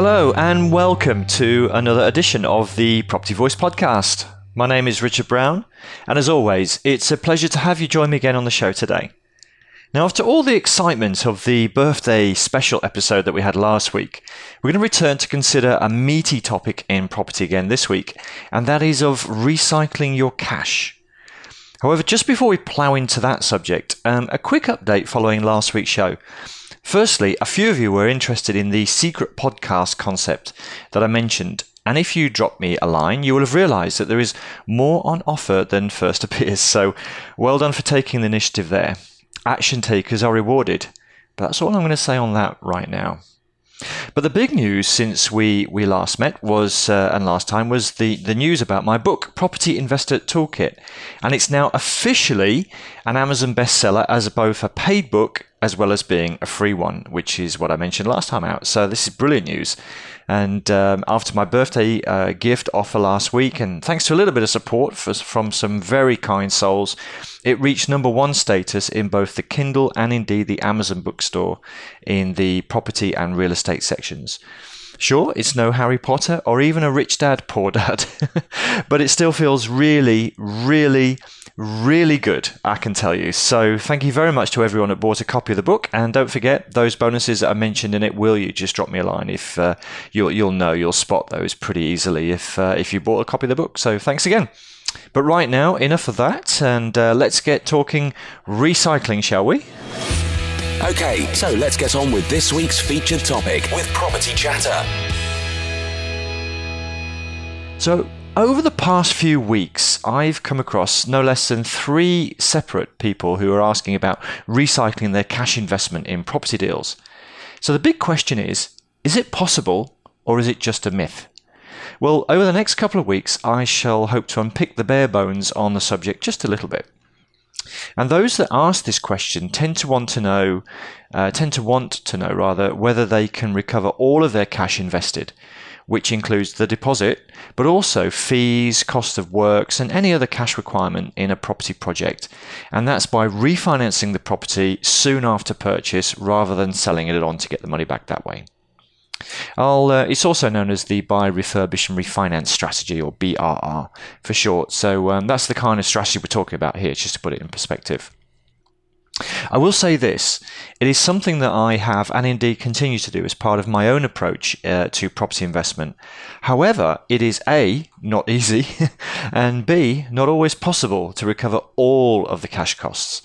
Hello, and welcome to another edition of the Property Voice podcast. My name is Richard Brown, and as always, it's a pleasure to have you join me again on the show today. Now, after all the excitement of the birthday special episode that we had last week, we're going to return to consider a meaty topic in property again this week, and that is of recycling your cash. However, just before we plough into that subject, um, a quick update following last week's show. Firstly, a few of you were interested in the secret podcast concept that I mentioned. And if you drop me a line, you will have realized that there is more on offer than first appears. So well done for taking the initiative there. Action takers are rewarded. But that's all I'm going to say on that right now. But the big news since we, we last met was, uh, and last time, was the, the news about my book, Property Investor Toolkit. And it's now officially an Amazon bestseller as both a paid book as well as being a free one, which is what I mentioned last time out. So this is brilliant news. And um, after my birthday uh, gift offer last week, and thanks to a little bit of support for, from some very kind souls, it reached number one status in both the Kindle and indeed the Amazon bookstore in the property and real estate sections. Sure, it's no Harry Potter or even a rich dad, poor dad, but it still feels really, really really good, I can tell you. So thank you very much to everyone that bought a copy of the book, and don't forget those bonuses that I mentioned in it. Will you just drop me a line if uh, you'll you'll know you'll spot those pretty easily if uh, if you bought a copy of the book. So thanks again. But right now, enough of that, and uh, let's get talking recycling, shall we? Okay, so let's get on with this week's featured topic with Property Chatter. So, over the past few weeks, I've come across no less than three separate people who are asking about recycling their cash investment in property deals. So the big question is is it possible or is it just a myth? Well, over the next couple of weeks, I shall hope to unpick the bare bones on the subject just a little bit. And those that ask this question tend to want to know, uh, tend to want to know rather, whether they can recover all of their cash invested which includes the deposit, but also fees, cost of works, and any other cash requirement in a property project. And that's by refinancing the property soon after purchase rather than selling it on to get the money back that way. Uh, it's also known as the buy, refurbish, and refinance strategy, or BRR for short. So um, that's the kind of strategy we're talking about here, just to put it in perspective. I will say this it is something that I have and indeed continue to do as part of my own approach uh, to property investment. However, it is A, not easy, and B, not always possible to recover all of the cash costs.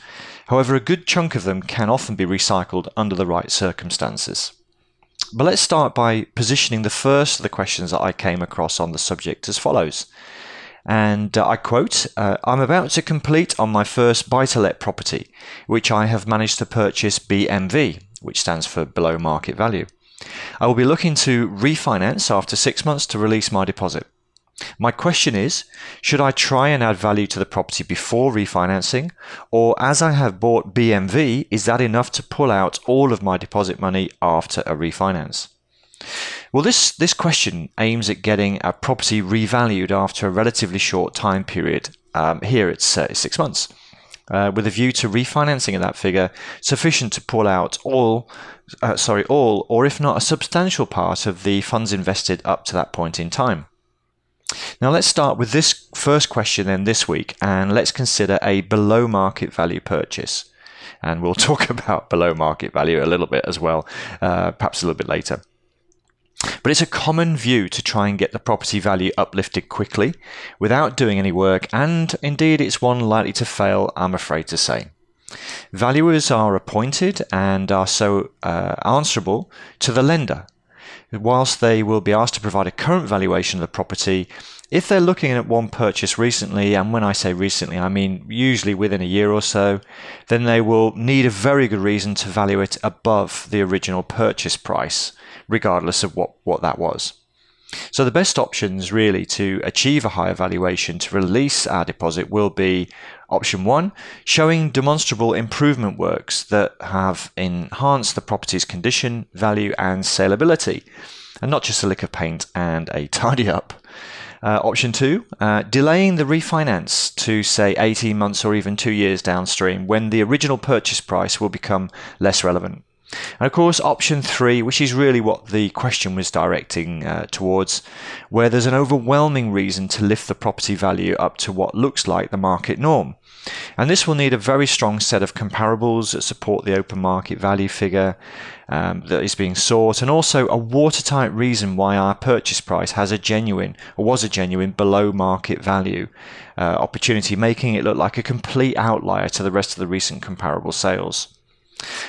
However, a good chunk of them can often be recycled under the right circumstances. But let's start by positioning the first of the questions that I came across on the subject as follows. And uh, I quote, uh, I'm about to complete on my first buy to let property, which I have managed to purchase BMV, which stands for below market value. I will be looking to refinance after six months to release my deposit. My question is Should I try and add value to the property before refinancing? Or as I have bought BMV, is that enough to pull out all of my deposit money after a refinance? Well, this, this question aims at getting a property revalued after a relatively short time period. Um, here it's uh, six months. Uh, with a view to refinancing at that figure sufficient to pull out all, uh, sorry, all, or if not a substantial part of the funds invested up to that point in time. Now let's start with this first question then this week, and let's consider a below market value purchase. And we'll talk about below market value a little bit as well, uh, perhaps a little bit later. But it's a common view to try and get the property value uplifted quickly without doing any work, and indeed it's one likely to fail, I'm afraid to say. Valuers are appointed and are so uh, answerable to the lender. Whilst they will be asked to provide a current valuation of the property, if they're looking at one purchase recently, and when I say recently, I mean usually within a year or so, then they will need a very good reason to value it above the original purchase price regardless of what, what that was. So the best options really to achieve a higher valuation to release our deposit will be option one, showing demonstrable improvement works that have enhanced the property's condition, value, and saleability, and not just a lick of paint and a tidy up. Uh, option two, uh, delaying the refinance to say 18 months or even two years downstream when the original purchase price will become less relevant. And of course, option three, which is really what the question was directing uh, towards, where there's an overwhelming reason to lift the property value up to what looks like the market norm. And this will need a very strong set of comparables that support the open market value figure um, that is being sought, and also a watertight reason why our purchase price has a genuine, or was a genuine, below market value uh, opportunity, making it look like a complete outlier to the rest of the recent comparable sales.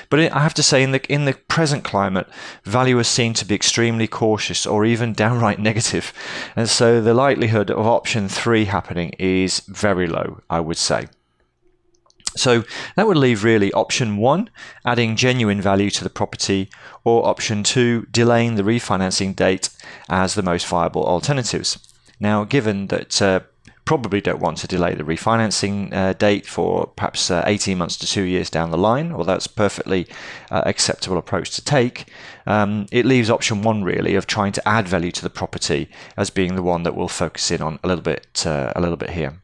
But I have to say, in the in the present climate, valuers seem to be extremely cautious or even downright negative, and so the likelihood of option three happening is very low. I would say. So that would leave really option one, adding genuine value to the property, or option two, delaying the refinancing date as the most viable alternatives. Now, given that uh, probably don't want to delay the refinancing uh, date for perhaps uh, 18 months to two years down the line, or that's perfectly uh, acceptable approach to take. Um, it leaves option one really of trying to add value to the property as being the one that we'll focus in on a little bit, uh, a little bit here.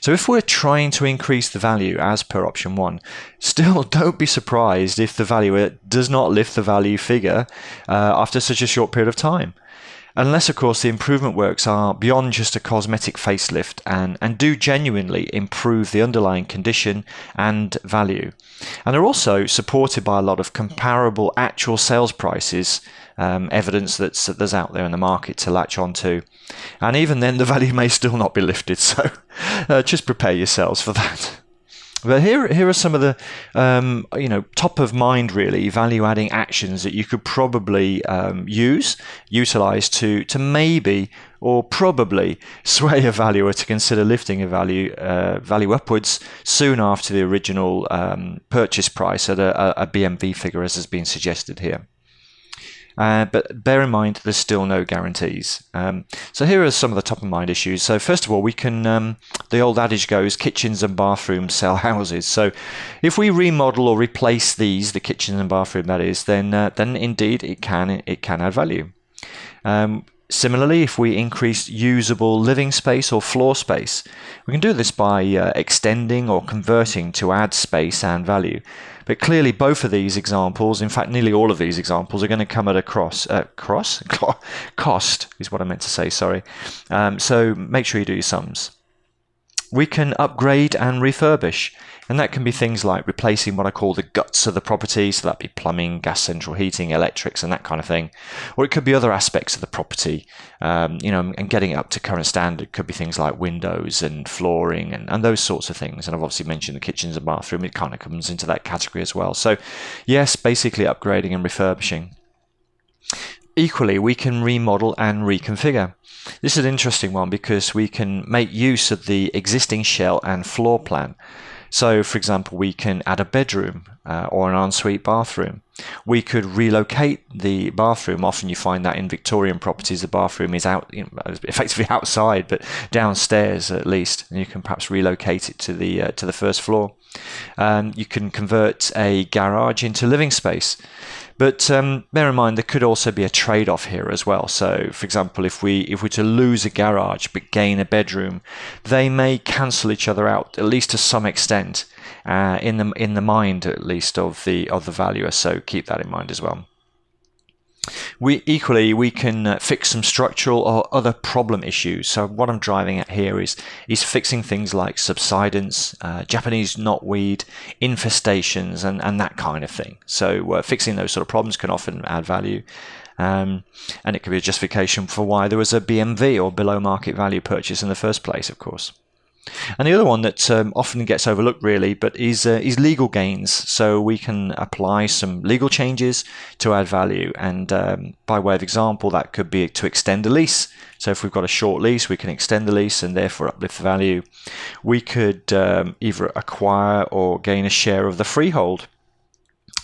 So if we're trying to increase the value as per option one, still don't be surprised if the valuer does not lift the value figure uh, after such a short period of time unless, of course, the improvement works are beyond just a cosmetic facelift and, and do genuinely improve the underlying condition and value. And are also supported by a lot of comparable actual sales prices, um, evidence that's, that there's out there in the market to latch onto. And even then, the value may still not be lifted, so uh, just prepare yourselves for that. But here, here are some of the, um, you know, top of mind really value adding actions that you could probably um, use, utilize to to maybe or probably sway a valuer to consider lifting a value uh, value upwards soon after the original um, purchase price at a, a BMV figure, as has been suggested here. Uh, but bear in mind, there's still no guarantees. Um, so here are some of the top of mind issues. So first of all, we can um, the old adage goes, kitchens and bathrooms sell houses. So if we remodel or replace these, the kitchen and bathroom that is, then uh, then indeed it can it can add value. Um, Similarly, if we increase usable living space or floor space, we can do this by uh, extending or converting to add space and value. But clearly, both of these examples, in fact, nearly all of these examples, are going to come at a cross, uh, cross cost is what I meant to say. Sorry. Um, so make sure you do your sums. We can upgrade and refurbish. And that can be things like replacing what I call the guts of the property, so that'd be plumbing, gas central heating, electrics, and that kind of thing. Or it could be other aspects of the property, um, you know, and getting it up to current standard could be things like windows and flooring and, and those sorts of things. And I've obviously mentioned the kitchens and bathroom, it kind of comes into that category as well. So, yes, basically upgrading and refurbishing. Equally, we can remodel and reconfigure. This is an interesting one because we can make use of the existing shell and floor plan. So, for example, we can add a bedroom uh, or an ensuite bathroom. We could relocate the bathroom. Often you find that in Victorian properties, the bathroom is out, you know, effectively outside, but downstairs at least, and you can perhaps relocate it to the uh, to the first floor. Um, you can convert a garage into living space. But um, bear in mind there could also be a trade-off here as well. So, for example, if we if we're to lose a garage but gain a bedroom, they may cancel each other out at least to some extent uh, in the in the mind at least of the of the valuer. So keep that in mind as well. We equally we can uh, fix some structural or other problem issues. So what I'm driving at here is is fixing things like subsidence, uh, Japanese knotweed, infestations, and and that kind of thing. So uh, fixing those sort of problems can often add value. Um, and it could be a justification for why there was a BMV or below market value purchase in the first place, of course. And the other one that um, often gets overlooked, really, but is uh, is legal gains. So we can apply some legal changes to add value, and um, by way of example, that could be to extend a lease. So if we've got a short lease, we can extend the lease and therefore uplift the value. We could um, either acquire or gain a share of the freehold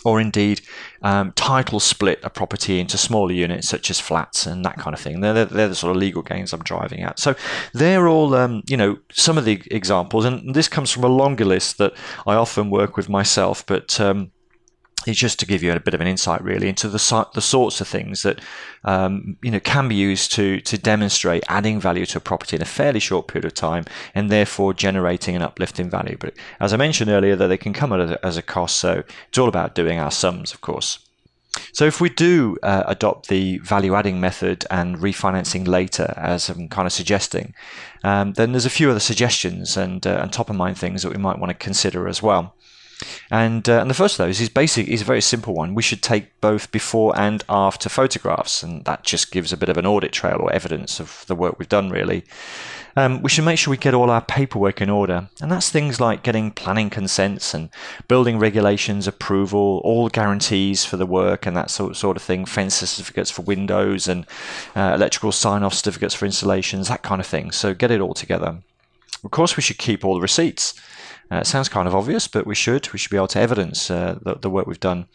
or indeed um, title split a property into smaller units such as flats and that kind of thing. They're, they're, they're the sort of legal gains I'm driving at. So they're all, um, you know, some of the examples, and this comes from a longer list that I often work with myself, but um, it's just to give you a bit of an insight, really, into the the sorts of things that um, you know can be used to to demonstrate adding value to a property in a fairly short period of time, and therefore generating an uplift in value. But as I mentioned earlier, that they can come at as a cost. So it's all about doing our sums, of course. So if we do uh, adopt the value adding method and refinancing later, as I'm kind of suggesting, um, then there's a few other suggestions and, uh, and top of mind things that we might want to consider as well. And, uh, and the first of those is basic is a very simple one. We should take both before and after photographs, and that just gives a bit of an audit trail or evidence of the work we've done. Really, um, we should make sure we get all our paperwork in order, and that's things like getting planning consents and building regulations approval, all guarantees for the work and that sort sort of thing, FENSA certificates for windows and uh, electrical sign-off certificates for installations, that kind of thing. So get it all together. Of course, we should keep all the receipts. Uh, it sounds kind of obvious, but we should. We should be able to evidence uh, the, the, work we've done,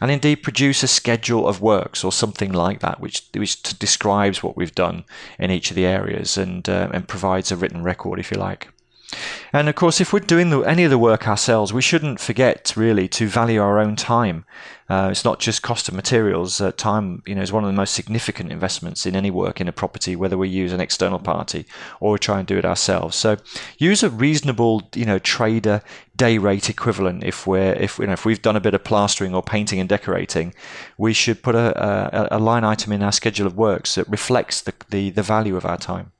and indeed produce a schedule of works or something like that, which which describes what we've done in each of the areas and uh, and provides a written record, if you like. And of course, if we're doing the, any of the work ourselves, we shouldn't forget really to value our own time. Uh, it's not just cost of materials. Uh, time, you know, is one of the most significant investments in any work in a property, whether we use an external party or we try and do it ourselves. So, use a reasonable, you know, trader day rate equivalent. If we're, if you know, if we've done a bit of plastering or painting and decorating, we should put a, a, a line item in our schedule of works that reflects the, the, the value of our time.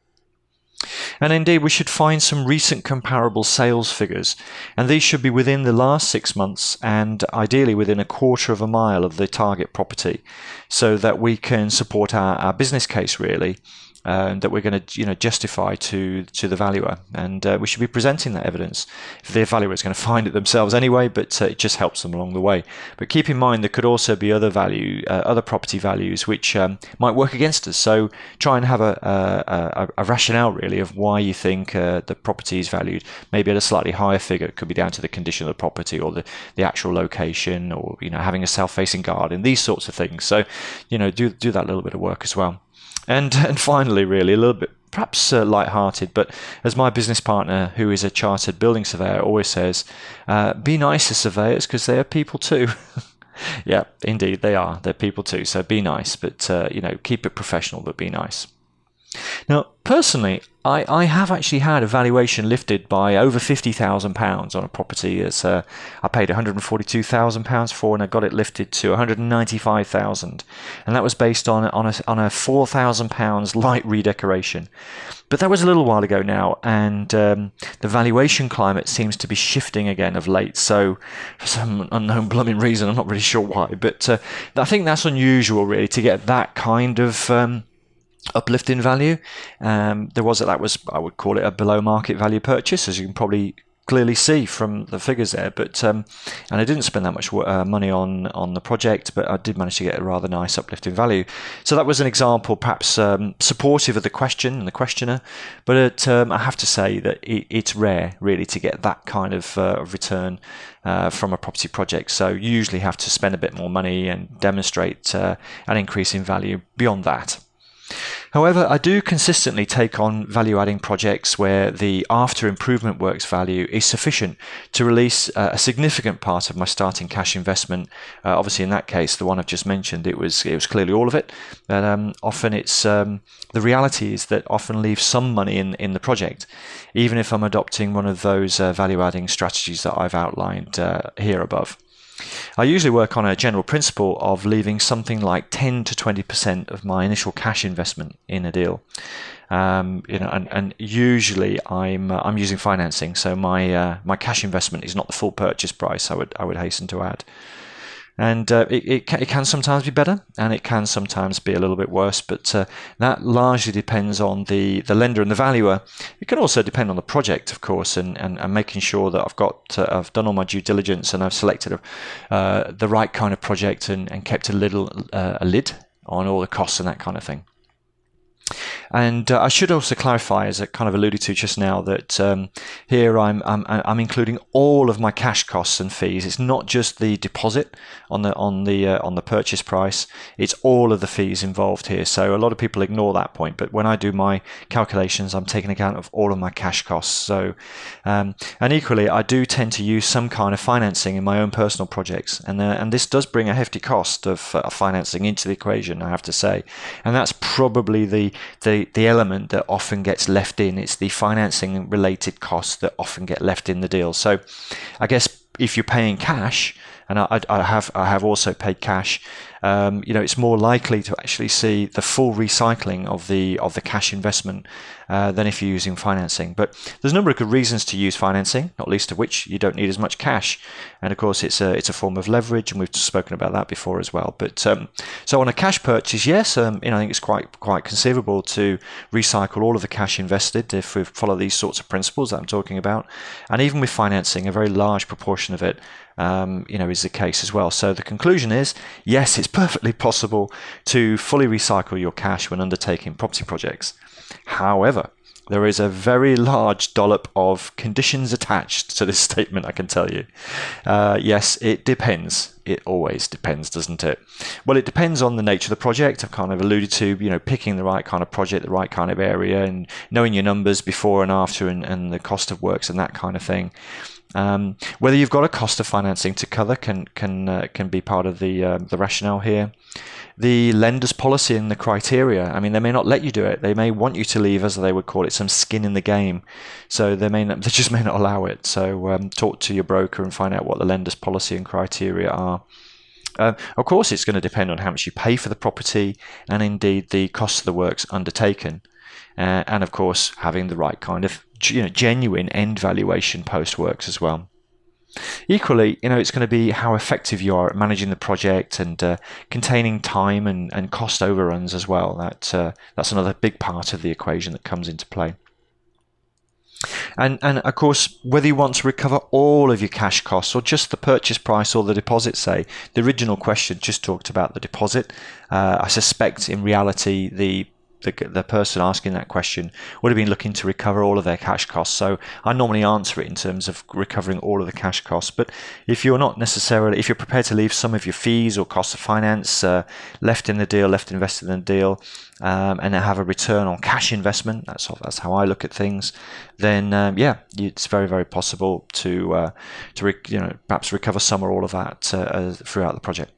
And indeed, we should find some recent comparable sales figures, and these should be within the last six months and ideally within a quarter of a mile of the target property, so that we can support our, our business case really uh, that we're going to you know justify to to the valuer, and uh, we should be presenting that evidence. If the valuer is going to find it themselves anyway, but uh, it just helps them along the way. But keep in mind there could also be other value, uh, other property values which um, might work against us. So try and have a, a, a rationale really of why you think uh, the property is valued. Maybe at a slightly higher figure. It could be down to the condition of the property or the the actual location, or you know having a south-facing garden, these sorts of things. So you know do do that little bit of work as well. And and finally, really a little bit perhaps uh, light-hearted, but as my business partner, who is a chartered building surveyor, always says, uh, be nice to surveyors because they are people too. yeah, indeed, they are. They're people too. So be nice, but uh, you know, keep it professional, but be nice. Now, personally, I, I have actually had a valuation lifted by over £50,000 on a property. It's, uh, I paid £142,000 for and I got it lifted to £195,000. And that was based on, on a, on a £4,000 light redecoration. But that was a little while ago now, and um, the valuation climate seems to be shifting again of late. So, for some unknown blooming reason, I'm not really sure why, but uh, I think that's unusual, really, to get that kind of um, uplift in value. Um, there was that was I would call it a below market value purchase, as you can probably clearly see from the figures there. But um, and I didn't spend that much uh, money on on the project, but I did manage to get a rather nice uplift in value. So that was an example, perhaps um, supportive of the question and the questioner. But it, um, I have to say that it, it's rare, really, to get that kind of uh, return. Uh, from a property project, so you usually have to spend a bit more money and demonstrate uh, an increase in value beyond that. However, I do consistently take on value adding projects where the after improvement works value is sufficient to release uh, a significant part of my starting cash investment. Uh, obviously, in that case, the one I've just mentioned, it was it was clearly all of it. But um, often it's um, the reality is that often leave some money in, in the project, even if I'm adopting one of those uh, value adding strategies that I've outlined uh, here above. I usually work on a general principle of leaving something like 10 to 20% of my initial cash investment in a deal. Um, you know, and, and usually I'm uh, I'm using financing, so my uh, my cash investment is not the full purchase price. I would I would hasten to add and uh, it, it, can, it, can, sometimes be better and it can sometimes be a little bit worse but uh, that largely depends on the, the lender and the valuer. It can also depend on the project of course and, and, and making sure that I've got uh, I've done all my due diligence and I've selected uh, the right kind of project and, and kept a little uh, a lid on all the costs and that kind of thing And uh, I should also clarify, as I kind of alluded to just now, that um, here I'm, I'm, I'm including all of my cash costs and fees. It's not just the deposit on the on the uh, on the purchase price. It's all of the fees involved here. So a lot of people ignore that point, but when I do my calculations, I'm taking account of all of my cash costs. So um, and equally, I do tend to use some kind of financing in my own personal projects, and uh, and this does bring a hefty cost of uh, financing into the equation. I have to say, and that's probably the the the element that often gets left in. It's the financing related costs that often get left in the deal. So, I guess if you're paying cash, and I, I have I have also paid cash, um, you know, it's more likely to actually see the full recycling of the of the cash investment uh, than if you're using financing. But there's a number of good reasons to use financing, not least of which you don't need as much cash, and of course it's a it's a form of leverage, and we've spoken about that before as well. But um, so on a cash purchase, yes, um, you know, I think it's quite quite conceivable to recycle all of the cash invested if we follow these sorts of principles that I'm talking about, and even with financing, a very large proportion of it um, you know, is the case as well. So the conclusion is, yes, it's perfectly possible to fully recycle your cash when undertaking property projects. However, there is a very large dollop of conditions attached to this statement, I can tell you. Uh, yes, it depends. It always depends, doesn't it? Well, it depends on the nature of the project. I've kind of alluded to, you know, picking the right kind of project, the right kind of area, and knowing your numbers before and after and, and the cost of works and that kind of thing. Um, whether you've got a cost of financing to cover can can uh, can be part of the uh, the rationale here. The lender's policy and the criteria. I mean, they may not let you do it. They may want you to leave, as they would call it, some skin in the game. So they may not, they just may not allow it. So um, talk to your broker and find out what the lender's policy and criteria are. Uh, of course, it's going to depend on how much you pay for the property and indeed the cost of the works undertaken. Uh, and of course, having the right kind of you know, genuine end valuation post works as well. Equally, you know, it's going to be how effective you are at managing the project and uh, containing time and, and cost overruns as well. That uh, that's another big part of the equation that comes into play. And and of course, whether you want to recover all of your cash costs or just the purchase price or the deposit, say the original question just talked about the deposit. Uh, I suspect in reality the the, the person asking that question would have been looking to recover all of their cash costs. So I normally answer it in terms of recovering all of the cash costs. But if you're not necessarily, if you're prepared to leave some of your fees or costs of finance uh, left in the deal, left invested in the deal, um, and have a return on cash investment, that's that's how I look at things. Then um, yeah, it's very very possible to uh, to you know perhaps recover some or all of that uh, throughout the project.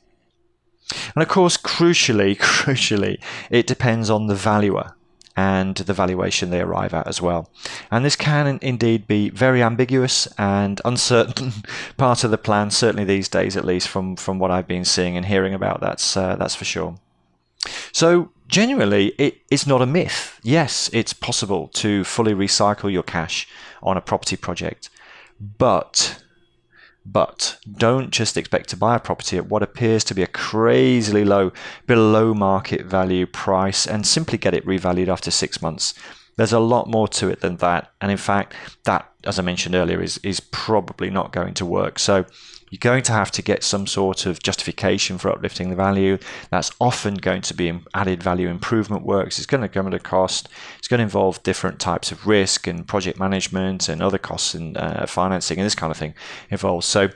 And of course, crucially, crucially, it depends on the valuer and the valuation they arrive at as well. And this can indeed be very ambiguous and uncertain part of the plan, certainly these days at least, from, from what I've been seeing and hearing about. That's, uh, that's for sure. So, genuinely, it, it's not a myth. Yes, it's possible to fully recycle your cash on a property project, but but don't just expect to buy a property at what appears to be a crazily low, below market value price and simply get it revalued after six months. There's a lot more to it than that. And in fact, that, as I mentioned earlier, is, is probably not going to work. So you're going to have to get some sort of justification for uplifting the value. That's often going to be added value improvement works. It's going to come at a cost. It's going to involve different types of risk and project management and other costs and uh, financing and this kind of thing involved. So,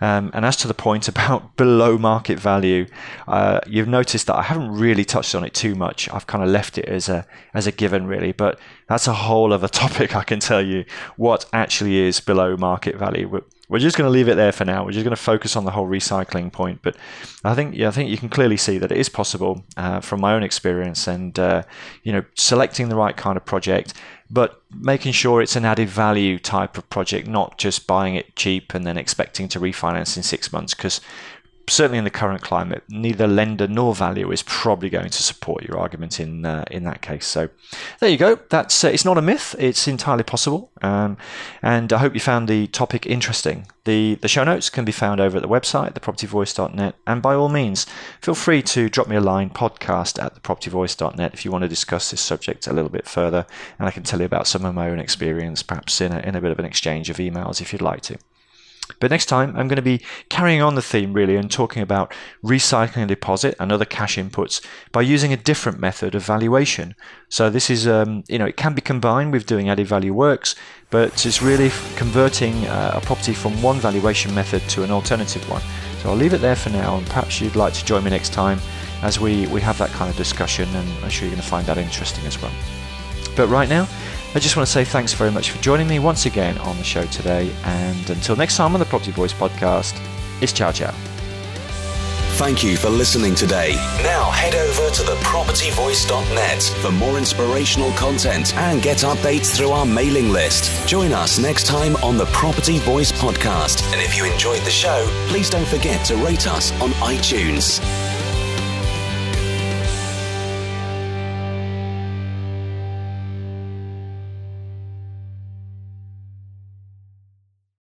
um, and as to the point about below market value, uh, you've noticed that I haven't really touched on it too much. I've kind of left it as a as a given, really. But that's a whole other topic. I can tell you what actually is below market value we're just going to leave it there for now. We're just going to focus on the whole recycling point. But I think, yeah, I think you can clearly see that it is possible uh, from my own experience, and uh, you know, selecting the right kind of project, but making sure it's an added value type of project, not just buying it cheap and then expecting to refinance in six months. Because certainly in the current climate, neither lender nor value is probably going to support your argument in uh, in that case. So there you go. That's uh, it's not a myth. It's entirely possible. Um, and I hope you found the topic interesting. The the show notes can be found over at the website, thepropertyvoice.net. And by all means, feel free to drop me a line, podcast at thepropertyvoice.net, if you want to discuss this subject a little bit further. And I can tell you about some of my own experience, perhaps in a, in a bit of an exchange of emails if you'd like to. But next time, I'm going to be carrying on the theme really and talking about recycling a deposit and other cash inputs by using a different method of valuation. So this is, um, you know, it can be combined with doing added value works, but it's really converting uh, a property from one valuation method to an alternative one. So I'll leave it there for now, and perhaps you'd like to join me next time as we, we have that kind of discussion, and I'm sure you're going to find that interesting as well. But right now, I just want to say thanks very much for joining me once again on the show today. And until next time on the Property Voice podcast, it's ciao ciao. Thank you for listening today. Now head over to thepropertyvoice.net for more inspirational content and get updates through our mailing list. Join us next time on the Property Voice podcast. And if you enjoyed the show, please don't forget to rate us on iTunes.